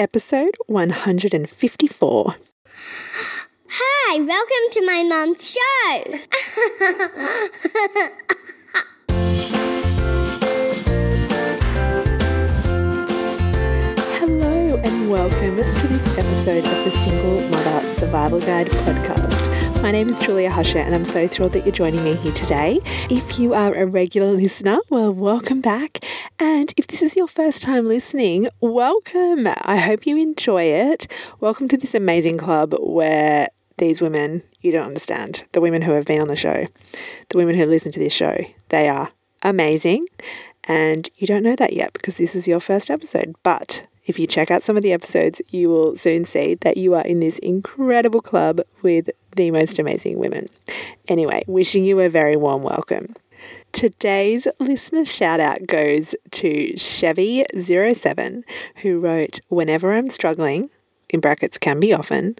episode 154. Hi, welcome to my mum's show. Hello, and welcome to this episode of the Single Mother Survival Guide podcast. My name is Julia Hasche, and I'm so thrilled that you're joining me here today. If you are a regular listener, well, welcome back. And if this is your first time listening, welcome. I hope you enjoy it. Welcome to this amazing club where these women, you don't understand, the women who have been on the show, the women who listen to this show, they are amazing. And you don't know that yet because this is your first episode. But if you check out some of the episodes, you will soon see that you are in this incredible club with the most amazing women. Anyway, wishing you a very warm welcome. Today's listener shout out goes to Chevy07, who wrote, Whenever I'm struggling, in brackets can be often,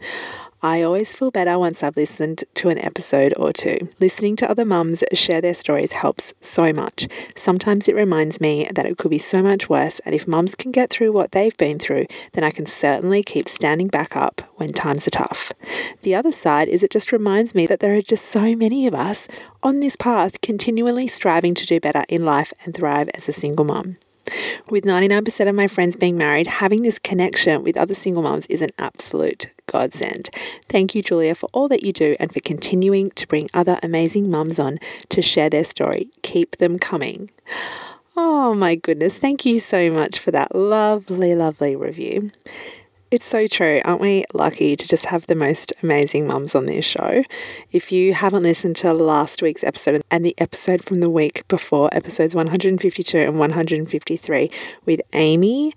I always feel better once I've listened to an episode or two. Listening to other mums share their stories helps so much. Sometimes it reminds me that it could be so much worse, and if mums can get through what they've been through, then I can certainly keep standing back up when times are tough. The other side is it just reminds me that there are just so many of us on this path continually striving to do better in life and thrive as a single mum. With 99% of my friends being married, having this connection with other single moms is an absolute godsend. Thank you, Julia, for all that you do and for continuing to bring other amazing mums on to share their story. Keep them coming. Oh my goodness, thank you so much for that lovely, lovely review. It's so true. Aren't we lucky to just have the most amazing mums on this show? If you haven't listened to last week's episode and the episode from the week before, episodes 152 and 153 with Amy,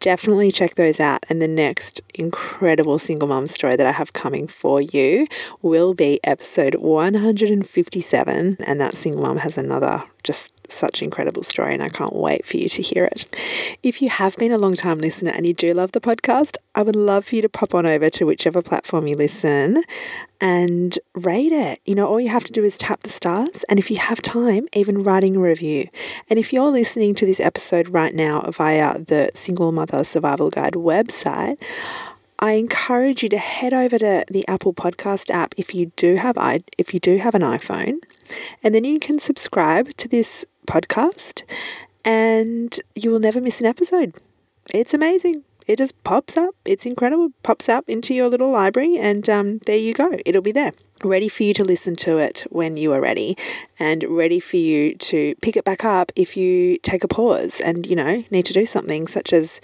definitely check those out. And the next incredible single mum story that I have coming for you will be episode 157. And that single mum has another just such incredible story, and I can't wait for you to hear it. If you have been a long time listener and you do love the podcast, I would love for you to pop on over to whichever platform you listen and rate it. You know, all you have to do is tap the stars, and if you have time, even writing a review. And if you're listening to this episode right now via the Single Mother Survival Guide website, I encourage you to head over to the Apple Podcast app if you do have if you do have an iPhone, and then you can subscribe to this podcast, and you will never miss an episode. It's amazing. It just pops up. It's incredible. Pops up into your little library, and um, there you go. It'll be there ready for you to listen to it when you are ready and ready for you to pick it back up if you take a pause and you know need to do something such as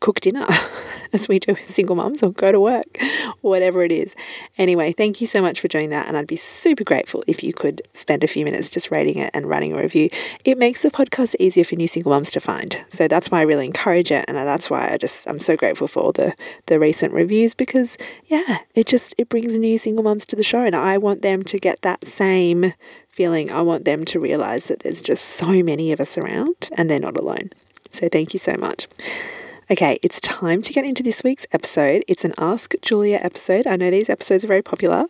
cook dinner as we do as single mums or go to work, whatever it is. Anyway, thank you so much for doing that. And I'd be super grateful if you could spend a few minutes just rating it and writing a review. It makes the podcast easier for new single mums to find. So that's why I really encourage it. And that's why I just, I'm so grateful for all the, the recent reviews because, yeah, it just, it brings new single mums to the show. And I want them to get that same feeling. I want them to realize that there's just so many of us around and they're not alone. So thank you so much. Okay, it's time to get into this week's episode. It's an Ask Julia episode. I know these episodes are very popular.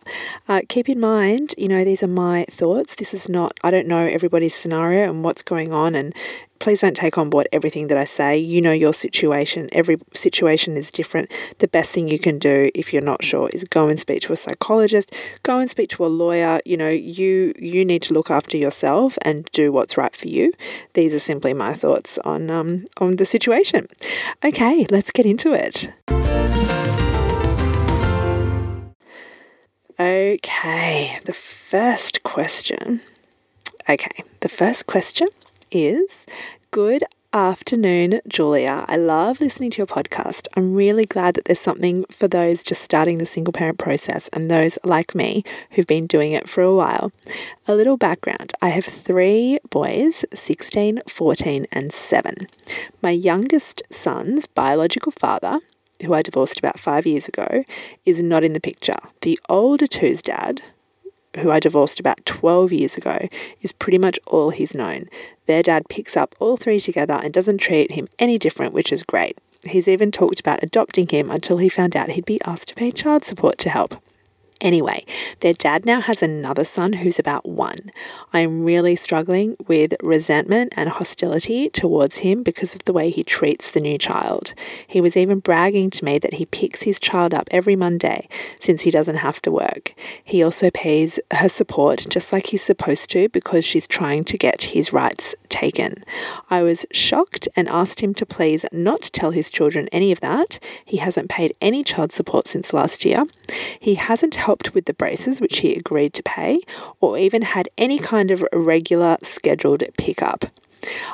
Uh, keep in mind, you know, these are my thoughts. This is not, I don't know everybody's scenario and what's going on, and please don't take on board everything that I say. You know your situation. Every situation is different. The best thing you can do if you're not sure is go and speak to a psychologist, go and speak to a lawyer. You know, you you need to look after yourself and do what's right for you. These are simply my thoughts on um, on the situation. Okay, let's get into it. Okay, the first question. Okay, the first question is Good afternoon, Julia. I love listening to your podcast. I'm really glad that there's something for those just starting the single parent process and those like me who've been doing it for a while. A little background I have three boys 16, 14, and 7. My youngest son's biological father, who I divorced about five years ago, is not in the picture. The older two's dad, who I divorced about 12 years ago, is pretty much all he's known. Their dad picks up all three together and doesn't treat him any different, which is great. He's even talked about adopting him until he found out he'd be asked to pay child support to help. Anyway, their dad now has another son who's about one. I'm really struggling with resentment and hostility towards him because of the way he treats the new child. He was even bragging to me that he picks his child up every Monday since he doesn't have to work. He also pays her support just like he's supposed to because she's trying to get his rights taken. I was shocked and asked him to please not tell his children any of that. He hasn't paid any child support since last year. He hasn't helped with the braces, which he agreed to pay, or even had any kind of regular scheduled pickup.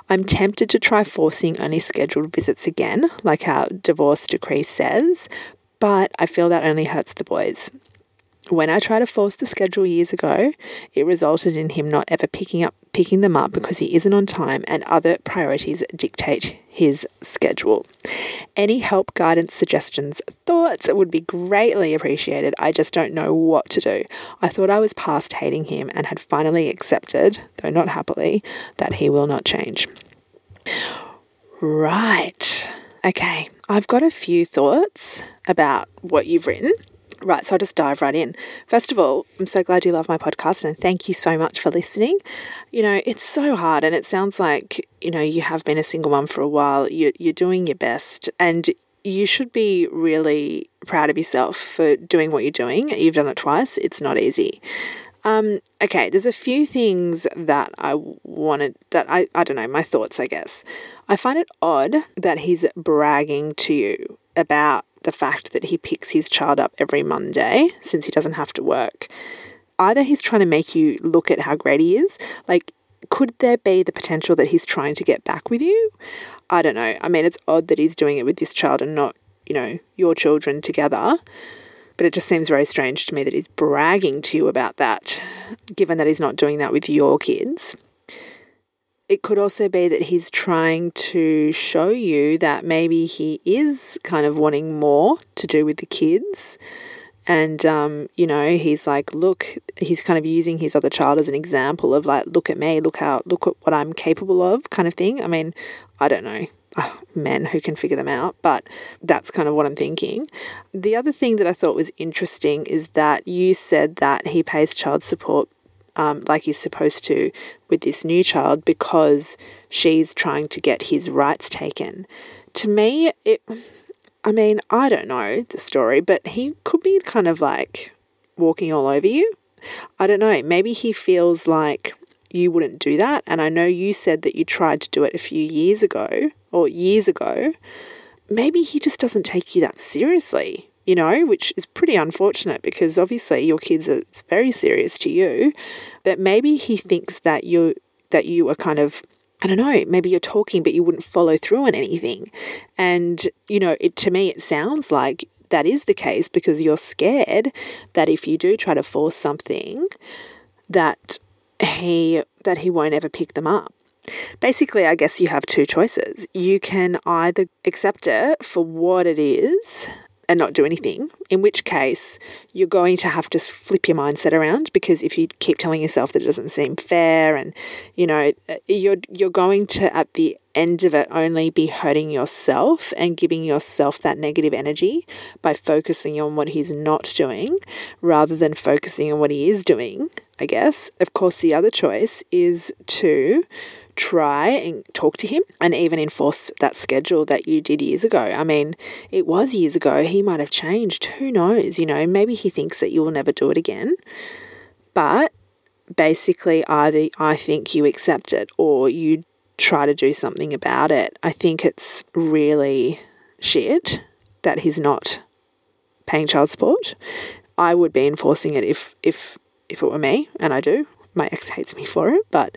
I'm tempted to try forcing only scheduled visits again, like our divorce decree says, but I feel that only hurts the boys. When I tried to force the schedule years ago, it resulted in him not ever picking up picking them up because he isn't on time and other priorities dictate his schedule. Any help, guidance, suggestions, thoughts would be greatly appreciated. I just don't know what to do. I thought I was past hating him and had finally accepted, though not happily, that he will not change. Right. Okay. I've got a few thoughts about what you've written. Right, so I'll just dive right in. First of all, I'm so glad you love my podcast and thank you so much for listening. You know, it's so hard and it sounds like, you know, you have been a single mom for a while. You're, you're doing your best and you should be really proud of yourself for doing what you're doing. You've done it twice, it's not easy. Um, okay, there's a few things that I wanted, that I, I don't know, my thoughts, I guess. I find it odd that he's bragging to you about the fact that he picks his child up every Monday since he doesn't have to work. Either he's trying to make you look at how great he is, like, could there be the potential that he's trying to get back with you? I don't know. I mean, it's odd that he's doing it with this child and not, you know, your children together. But it just seems very strange to me that he's bragging to you about that, given that he's not doing that with your kids. It could also be that he's trying to show you that maybe he is kind of wanting more to do with the kids. And, um, you know, he's like, look, he's kind of using his other child as an example of like, look at me, look out, look at what I'm capable of kind of thing. I mean, I don't know oh, men who can figure them out, but that's kind of what I'm thinking. The other thing that I thought was interesting is that you said that he pays child support um, like he's supposed to with this new child because she's trying to get his rights taken. To me, it, I mean, I don't know the story, but he could be kind of like walking all over you. I don't know. Maybe he feels like you wouldn't do that. And I know you said that you tried to do it a few years ago or years ago. Maybe he just doesn't take you that seriously you know, which is pretty unfortunate because obviously your kids are it's very serious to you. But maybe he thinks that you that you are kind of I don't know, maybe you're talking but you wouldn't follow through on anything. And, you know, it to me it sounds like that is the case because you're scared that if you do try to force something that he that he won't ever pick them up. Basically, I guess you have two choices. You can either accept it for what it is and not do anything, in which case you're going to have to flip your mindset around because if you keep telling yourself that it doesn't seem fair and you know uh, you're you're going to at the end of it only be hurting yourself and giving yourself that negative energy by focusing on what he's not doing rather than focusing on what he is doing, I guess. Of course the other choice is to try and talk to him and even enforce that schedule that you did years ago. I mean, it was years ago. He might have changed. Who knows? You know, maybe he thinks that you will never do it again. But basically, either I think you accept it or you try to do something about it. I think it's really shit that he's not paying child support. I would be enforcing it if if if it were me, and I do my ex hates me for it, but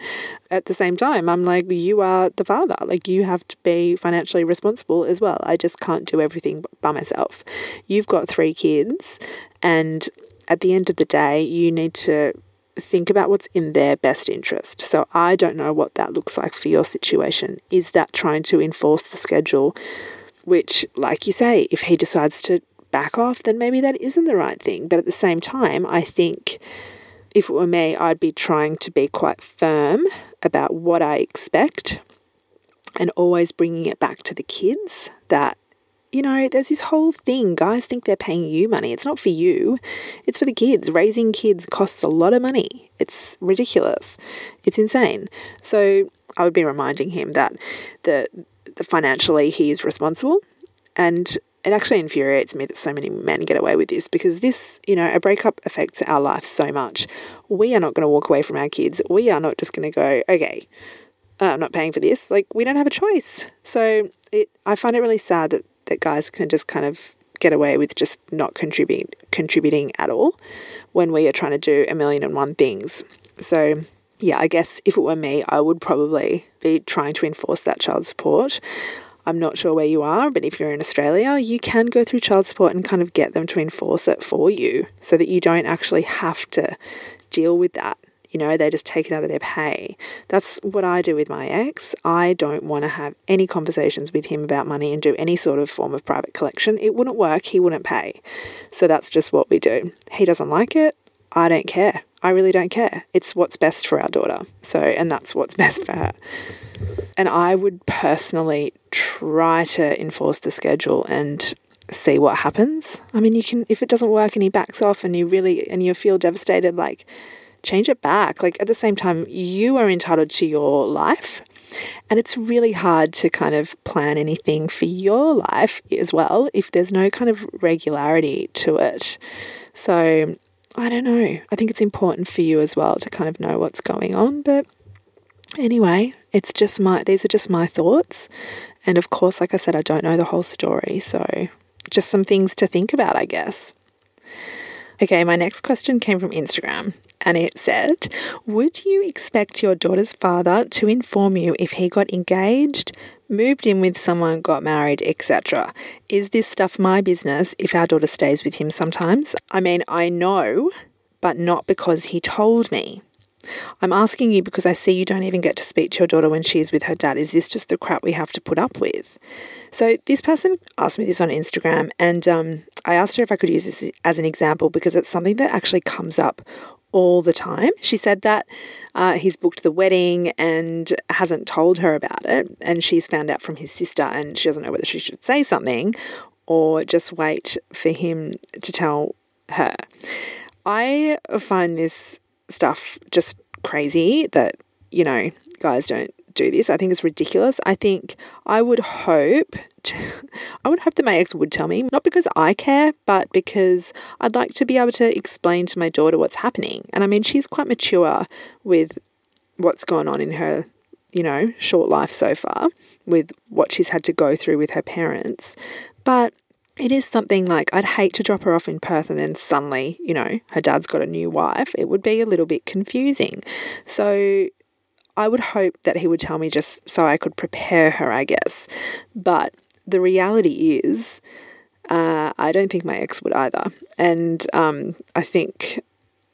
at the same time, I'm like, you are the father. Like, you have to be financially responsible as well. I just can't do everything by myself. You've got three kids, and at the end of the day, you need to think about what's in their best interest. So, I don't know what that looks like for your situation. Is that trying to enforce the schedule? Which, like you say, if he decides to back off, then maybe that isn't the right thing. But at the same time, I think if it were me, I'd be trying to be quite firm about what I expect and always bringing it back to the kids that you know, there's this whole thing. Guys think they're paying you money. It's not for you, it's for the kids. Raising kids costs a lot of money. It's ridiculous. It's insane. So I would be reminding him that the, the financially he is responsible. And it actually infuriates me that so many men get away with this because this, you know, a breakup affects our life so much. We are not going to walk away from our kids. We are not just going to go, okay, uh, I'm not paying for this. Like, we don't have a choice. So it, I find it really sad that that guys can just kind of get away with just not contributing contributing at all when we are trying to do a million and one things. So yeah, I guess if it were me, I would probably be trying to enforce that child support. I'm not sure where you are, but if you're in Australia, you can go through child support and kind of get them to enforce it for you so that you don't actually have to deal with that you know, they just take it out of their pay. That's what I do with my ex. I don't want to have any conversations with him about money and do any sort of form of private collection. It wouldn't work. He wouldn't pay. So that's just what we do. He doesn't like it. I don't care. I really don't care. It's what's best for our daughter. So, and that's what's best for her. And I would personally try to enforce the schedule and see what happens. I mean, you can, if it doesn't work and he backs off and you really, and you feel devastated, like, change it back. Like at the same time, you are entitled to your life. And it's really hard to kind of plan anything for your life as well if there's no kind of regularity to it. So I don't know. I think it's important for you as well to kind of know what's going on. But anyway, it's just my, these are just my thoughts. And of course, like I said, I don't know the whole story. So just some things to think about, I guess. Okay, my next question came from Instagram and it said, Would you expect your daughter's father to inform you if he got engaged, moved in with someone, got married, etc.? Is this stuff my business if our daughter stays with him sometimes? I mean, I know, but not because he told me. I'm asking you because I see you don't even get to speak to your daughter when she is with her dad. Is this just the crap we have to put up with? So, this person asked me this on Instagram, and um, I asked her if I could use this as an example because it's something that actually comes up all the time. She said that uh, he's booked the wedding and hasn't told her about it, and she's found out from his sister, and she doesn't know whether she should say something or just wait for him to tell her. I find this stuff just crazy that, you know, guys don't do this. I think it's ridiculous. I think I would hope I would hope that my ex would tell me, not because I care, but because I'd like to be able to explain to my daughter what's happening. And I mean, she's quite mature with what's gone on in her, you know, short life so far, with what she's had to go through with her parents. But it is something like I'd hate to drop her off in Perth and then suddenly, you know, her dad's got a new wife. It would be a little bit confusing. So I would hope that he would tell me just so I could prepare her, I guess. But the reality is, uh, I don't think my ex would either. And um, I think,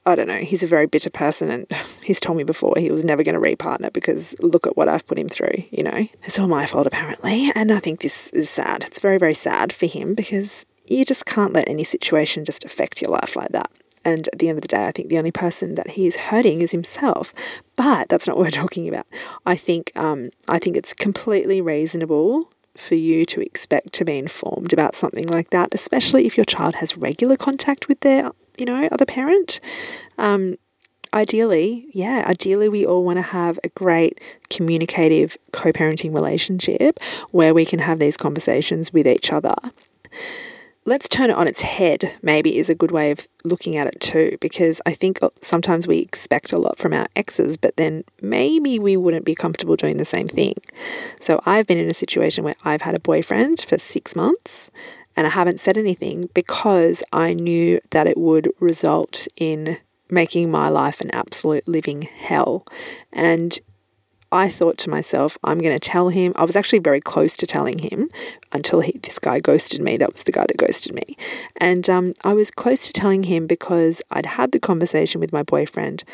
I don't know, he's a very bitter person and he's told me before he was never going to repartner because look at what I've put him through, you know. It's all my fault, apparently. And I think this is sad. It's very, very sad for him because you just can't let any situation just affect your life like that. And at the end of the day, I think the only person that he is hurting is himself. But that's not what we're talking about. I think um, I think it's completely reasonable for you to expect to be informed about something like that, especially if your child has regular contact with their, you know, other parent. Um, ideally, yeah, ideally, we all want to have a great communicative co parenting relationship where we can have these conversations with each other let's turn it on its head, maybe, is a good way of looking at it too, because I think sometimes we expect a lot from our exes, but then maybe we wouldn't be comfortable doing the same thing. So I've been in a situation where I've had a boyfriend for six months and I haven't said anything because I knew that it would result in making my life an absolute living hell. And I thought to myself, I'm going to tell him. I was actually very close to telling him until he, this guy ghosted me. That was the guy that ghosted me. And um, I was close to telling him because I'd had the conversation with my boyfriend.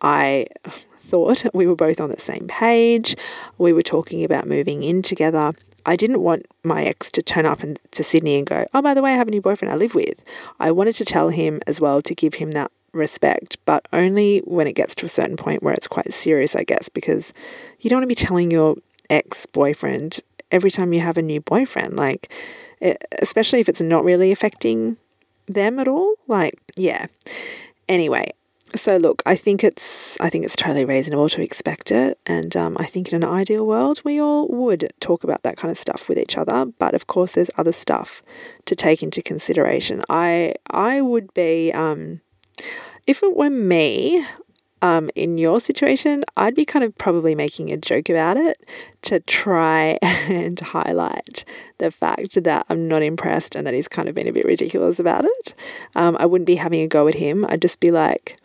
I thought we were both on the same page. We were talking about moving in together. I didn't want my ex to turn up in, to Sydney and go, Oh, by the way, I have a new boyfriend I live with. I wanted to tell him as well to give him that respect, but only when it gets to a certain point where it's quite serious, I guess, because you don't want to be telling your ex boyfriend every time you have a new boyfriend. Like, it, especially if it's not really affecting them at all. Like, yeah. Anyway, so look, I think it's I think it's totally reasonable to expect it, and um, I think in an ideal world we all would talk about that kind of stuff with each other. But of course, there's other stuff to take into consideration. I I would be um, if it were me. Um, in your situation, I'd be kind of probably making a joke about it to try and highlight the fact that I'm not impressed and that he's kind of been a bit ridiculous about it. Um, I wouldn't be having a go at him. I'd just be like,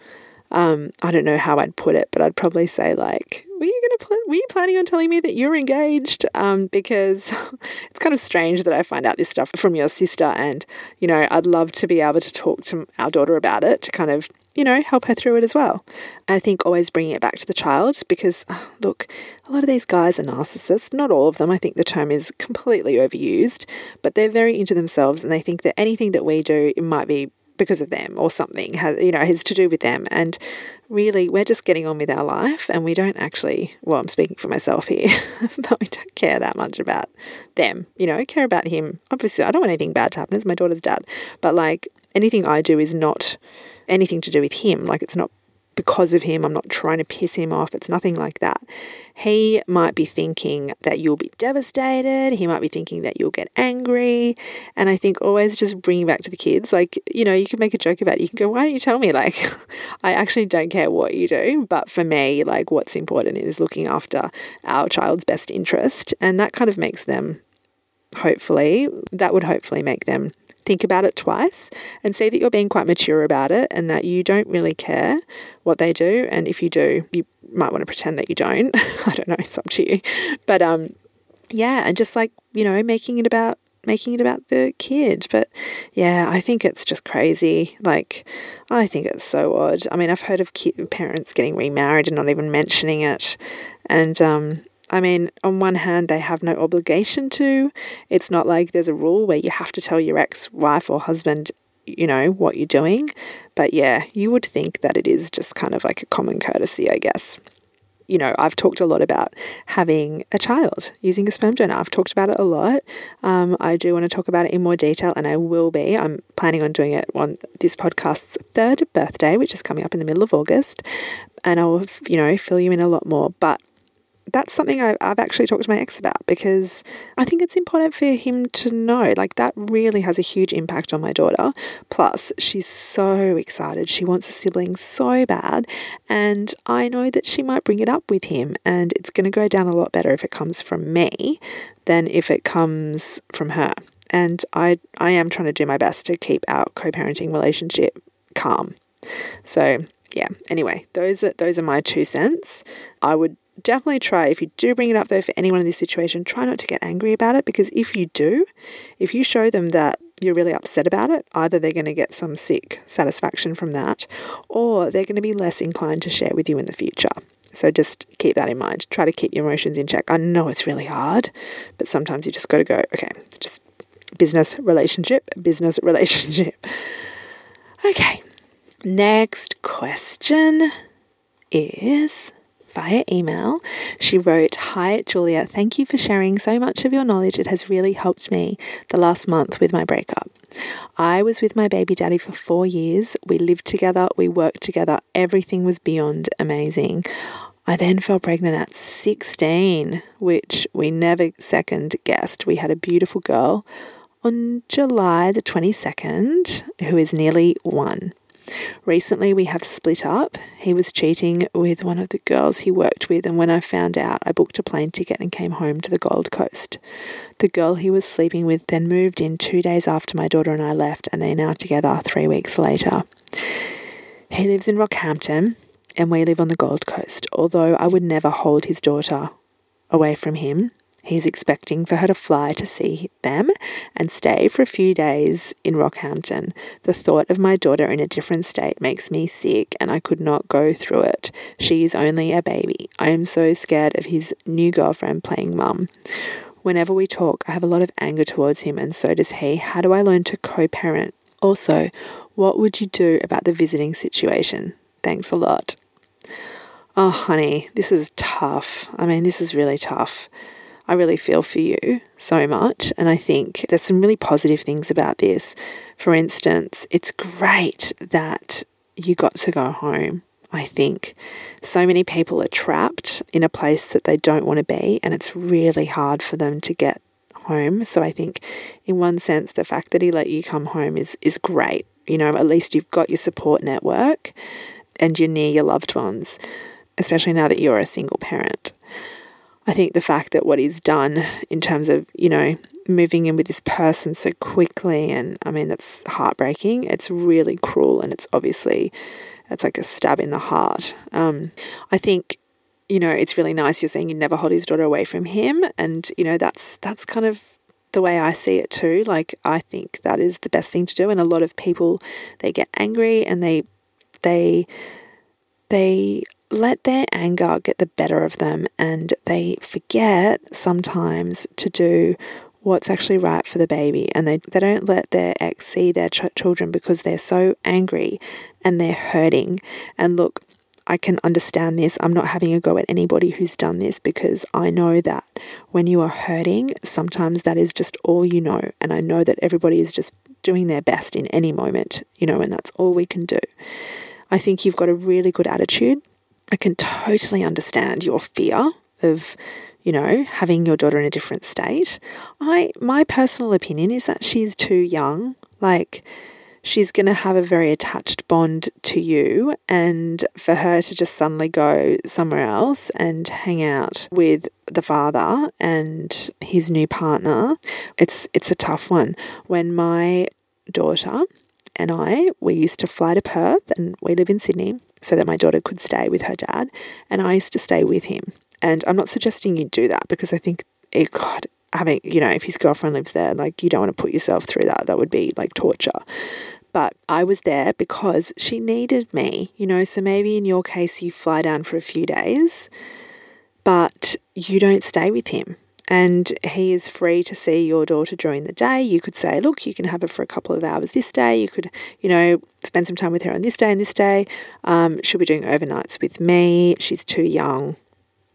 um, I don't know how I'd put it, but I'd probably say like, "Were you gonna pl- were you planning on telling me that you're engaged?" Um, because it's kind of strange that I find out this stuff from your sister, and you know, I'd love to be able to talk to our daughter about it to kind of you know help her through it as well. I think always bringing it back to the child because look, a lot of these guys are narcissists. Not all of them. I think the term is completely overused, but they're very into themselves and they think that anything that we do it might be because of them or something has you know has to do with them and really we're just getting on with our life and we don't actually well i'm speaking for myself here but we don't care that much about them you know care about him. Obviously i don't want anything bad to happen. It's my daughter's dad. But like anything i do is not anything to do with him. Like it's not because of him. I'm not trying to piss him off. It's nothing like that. He might be thinking that you'll be devastated. He might be thinking that you'll get angry. And I think always just bringing back to the kids, like, you know, you can make a joke about it. You can go, why don't you tell me? Like, I actually don't care what you do. But for me, like, what's important is looking after our child's best interest. And that kind of makes them, hopefully, that would hopefully make them think about it twice and see that you're being quite mature about it and that you don't really care what they do. And if you do, you might want to pretend that you don't. I don't know, it's up to you. But um yeah, and just like, you know, making it about making it about the kid. But yeah, I think it's just crazy. Like, I think it's so odd. I mean, I've heard of parents getting remarried and not even mentioning it. And um, I mean, on one hand, they have no obligation to. It's not like there's a rule where you have to tell your ex wife or husband, you know, what you're doing. But yeah, you would think that it is just kind of like a common courtesy, I guess. You know, I've talked a lot about having a child using a sperm donor. I've talked about it a lot. Um, I do want to talk about it in more detail, and I will be. I'm planning on doing it on this podcast's third birthday, which is coming up in the middle of August, and I'll, you know, fill you in a lot more. But that's something I, have actually talked to my ex about because I think it's important for him to know. Like, that really has a huge impact on my daughter. Plus, she's so excited. She wants a sibling so bad. And I know that she might bring it up with him. And it's going to go down a lot better if it comes from me than if it comes from her. And I, I am trying to do my best to keep our co parenting relationship calm. So, yeah, anyway, those are, those are my two cents. I would definitely try, if you do bring it up though for anyone in this situation, try not to get angry about it because if you do, if you show them that you're really upset about it, either they're going to get some sick satisfaction from that or they're going to be less inclined to share with you in the future. So just keep that in mind. Try to keep your emotions in check. I know it's really hard, but sometimes you just got to go, okay, just business relationship, business relationship. Okay, next question is via email. She wrote, Hi, Julia, thank you for sharing so much of your knowledge. It has really helped me the last month with my breakup. I was with my baby daddy for four years. We lived together, we worked together, everything was beyond amazing. I then fell pregnant at 16, which we never second guessed. We had a beautiful girl on July the 22nd, who is nearly one. Recently, we have split up. He was cheating with one of the girls he worked with, and when I found out, I booked a plane ticket and came home to the Gold Coast. The girl he was sleeping with then moved in two days after my daughter and I left, and they're now together three weeks later. He lives in Rockhampton, and we live on the Gold Coast, although I would never hold his daughter away from him. He's expecting for her to fly to see them and stay for a few days in Rockhampton. The thought of my daughter in a different state makes me sick, and I could not go through it. She is only a baby. I am so scared of his new girlfriend playing mum. Whenever we talk, I have a lot of anger towards him, and so does he. How do I learn to co parent? Also, what would you do about the visiting situation? Thanks a lot. Oh, honey, this is tough. I mean, this is really tough. I really feel for you so much. And I think there's some really positive things about this. For instance, it's great that you got to go home. I think so many people are trapped in a place that they don't want to be, and it's really hard for them to get home. So I think, in one sense, the fact that he let you come home is is great. You know, at least you've got your support network, and you're near your loved ones, especially now that you're a single parent. I think the fact that what he's done in terms of, you know, moving in with this person so quickly, and I mean, that's heartbreaking. It's really cruel, and it's obviously, it's like a stab in the heart. Um, I think, you know, it's really nice you're saying you never hold his daughter away from him, and you know, that's that's kind of the way I see it too. Like, I think that is the best thing to do, and a lot of people they get angry and they they they let their anger get the better of them and they forget sometimes to do what's actually right for the baby and they, they don't let their ex see their ch- children because they're so angry and they're hurting and look I can understand this. I'm not having a go at anybody who's done this because I know that when you are hurting, sometimes that is just all you know. And I know that everybody is just doing their best in any moment, you know, and that's all we can do. I think you've got a really good attitude. I can totally understand your fear of, you know, having your daughter in a different state. I my personal opinion is that she's too young. Like she's going to have a very attached bond to you and for her to just suddenly go somewhere else and hang out with the father and his new partner it's it's a tough one when my daughter and I we used to fly to Perth and we live in Sydney so that my daughter could stay with her dad and I used to stay with him and I'm not suggesting you do that because I think it God having you know if his girlfriend lives there like you don't want to put yourself through that that would be like torture but I was there because she needed me, you know. So maybe in your case, you fly down for a few days, but you don't stay with him. And he is free to see your daughter during the day. You could say, look, you can have her for a couple of hours this day. You could, you know, spend some time with her on this day and this day. Um, she'll be doing overnights with me. She's too young,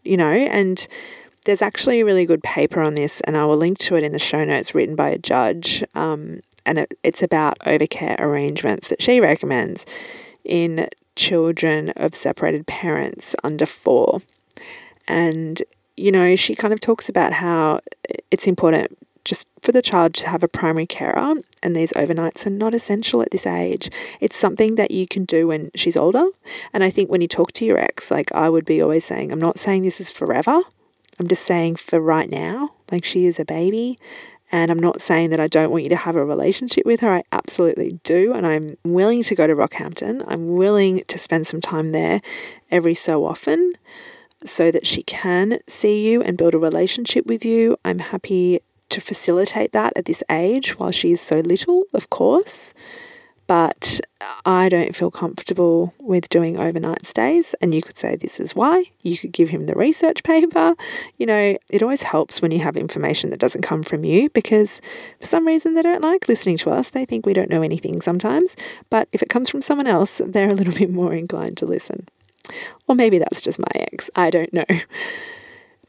you know, and there's actually a really good paper on this, and I will link to it in the show notes written by a judge. Um, and it, it's about overcare arrangements that she recommends in children of separated parents under four. And, you know, she kind of talks about how it's important just for the child to have a primary carer, and these overnights are not essential at this age. It's something that you can do when she's older. And I think when you talk to your ex, like I would be always saying, I'm not saying this is forever. I'm just saying for right now, like she is a baby and I'm not saying that I don't want you to have a relationship with her. I absolutely do. And I'm willing to go to Rockhampton. I'm willing to spend some time there every so often so that she can see you and build a relationship with you. I'm happy to facilitate that at this age while she is so little, of course but I don't feel comfortable with doing overnight stays. And you could say this is why. You could give him the research paper. You know, it always helps when you have information that doesn't come from you because for some reason they don't like listening to us. They think we don't know anything sometimes. But if it comes from someone else, they're a little bit more inclined to listen. Or maybe that's just my ex. I don't know.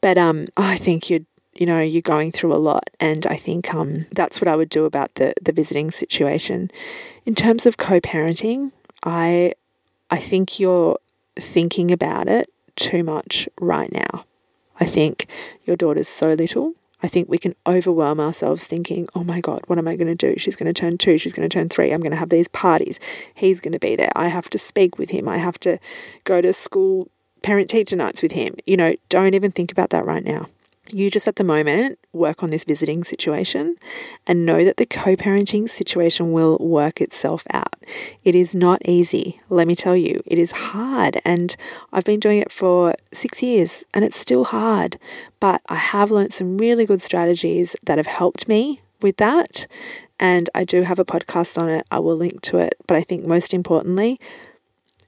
But um, I think you'd you know you're going through a lot and i think um, that's what i would do about the the visiting situation in terms of co-parenting i i think you're thinking about it too much right now i think your daughter's so little i think we can overwhelm ourselves thinking oh my god what am i going to do? She's going to turn 2 she's going to turn 3 i'm going to have these parties. He's going to be there. I have to speak with him. I have to go to school parent teacher nights with him. You know don't even think about that right now you just at the moment work on this visiting situation and know that the co parenting situation will work itself out. It is not easy, let me tell you. It is hard, and I've been doing it for six years and it's still hard. But I have learned some really good strategies that have helped me with that. And I do have a podcast on it, I will link to it. But I think most importantly,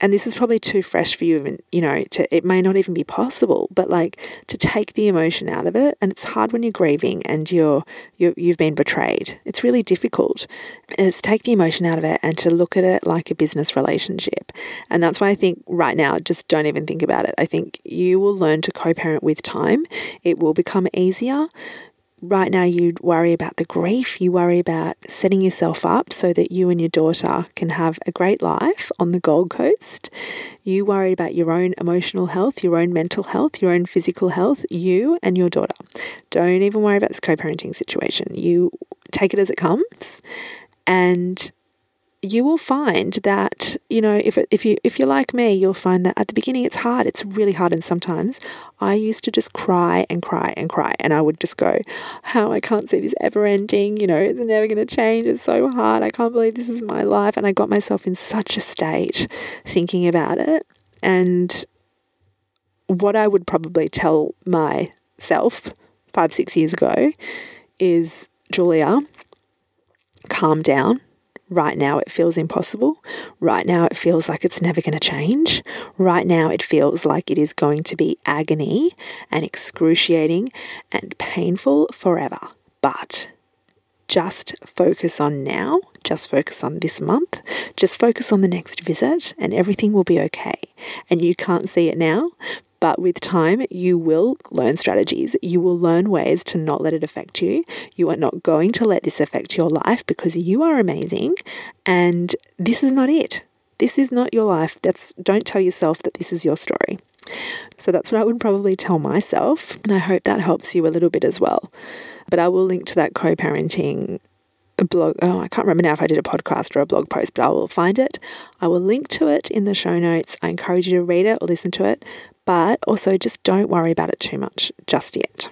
and this is probably too fresh for you even you know to it may not even be possible but like to take the emotion out of it and it's hard when you're grieving and you're, you you've been betrayed. It's really difficult. It's take the emotion out of it and to look at it like a business relationship. And that's why i think right now just don't even think about it. I think you will learn to co-parent with time. It will become easier right now you worry about the grief, you worry about setting yourself up so that you and your daughter can have a great life on the Gold Coast. You worry about your own emotional health, your own mental health, your own physical health, you and your daughter. Don't even worry about this co parenting situation. You take it as it comes and you will find that you know if if you if you're like me you'll find that at the beginning it's hard it's really hard and sometimes I used to just cry and cry and cry and I would just go how I can't see this ever ending you know it's never going to change it's so hard I can't believe this is my life and I got myself in such a state thinking about it and what I would probably tell myself 5 6 years ago is Julia calm down Right now, it feels impossible. Right now, it feels like it's never going to change. Right now, it feels like it is going to be agony and excruciating and painful forever. But just focus on now, just focus on this month, just focus on the next visit, and everything will be okay. And you can't see it now, but with time, you will learn strategies. You will learn ways to not let it affect you. You are not going to let this affect your life because you are amazing and this is not it. This is not your life. That's don't tell yourself that this is your story. So that's what I would probably tell myself, and I hope that helps you a little bit as well. But I will link to that co-parenting blog. Oh, I can't remember now if I did a podcast or a blog post, but I will find it. I will link to it in the show notes. I encourage you to read it or listen to it but also just don't worry about it too much just yet.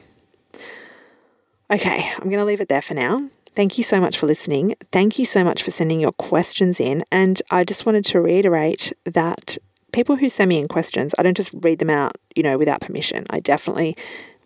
Okay, I'm going to leave it there for now. Thank you so much for listening. Thank you so much for sending your questions in. And I just wanted to reiterate that people who send me in questions, I don't just read them out, you know, without permission. I definitely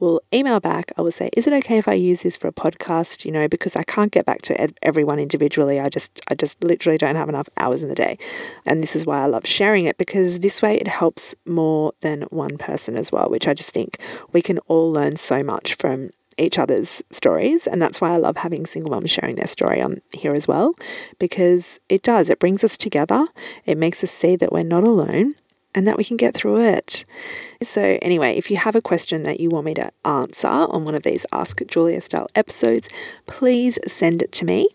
will email back. I will say, "Is it okay if I use this for a podcast?" You know, because I can't get back to everyone individually. I just, I just literally don't have enough hours in the day, and this is why I love sharing it because this way it helps more than one person as well. Which I just think we can all learn so much from each other's stories. And that's why I love having single moms sharing their story on here as well, because it does, it brings us together. It makes us see that we're not alone and that we can get through it. So, anyway, if you have a question that you want me to answer on one of these Ask Julia style episodes, please send it to me.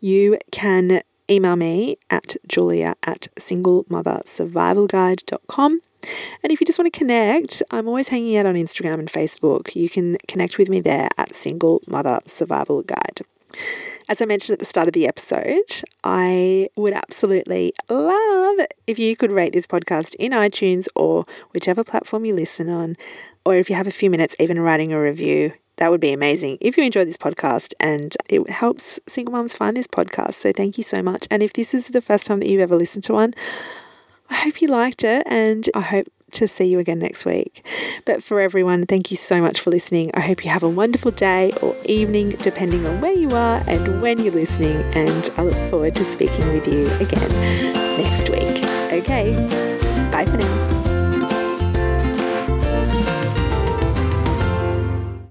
You can email me at julia at singlemothersurvivalguide.com. And if you just want to connect, I'm always hanging out on Instagram and Facebook. You can connect with me there at Single Mother Survival Guide. As I mentioned at the start of the episode, I would absolutely love if you could rate this podcast in iTunes or whichever platform you listen on, or if you have a few minutes, even writing a review. That would be amazing if you enjoy this podcast and it helps single moms find this podcast. So, thank you so much. And if this is the first time that you've ever listened to one, I hope you liked it and I hope to see you again next week. But for everyone, thank you so much for listening. I hope you have a wonderful day or evening, depending on where you are and when you're listening. And I look forward to speaking with you again next week. Okay, bye for now.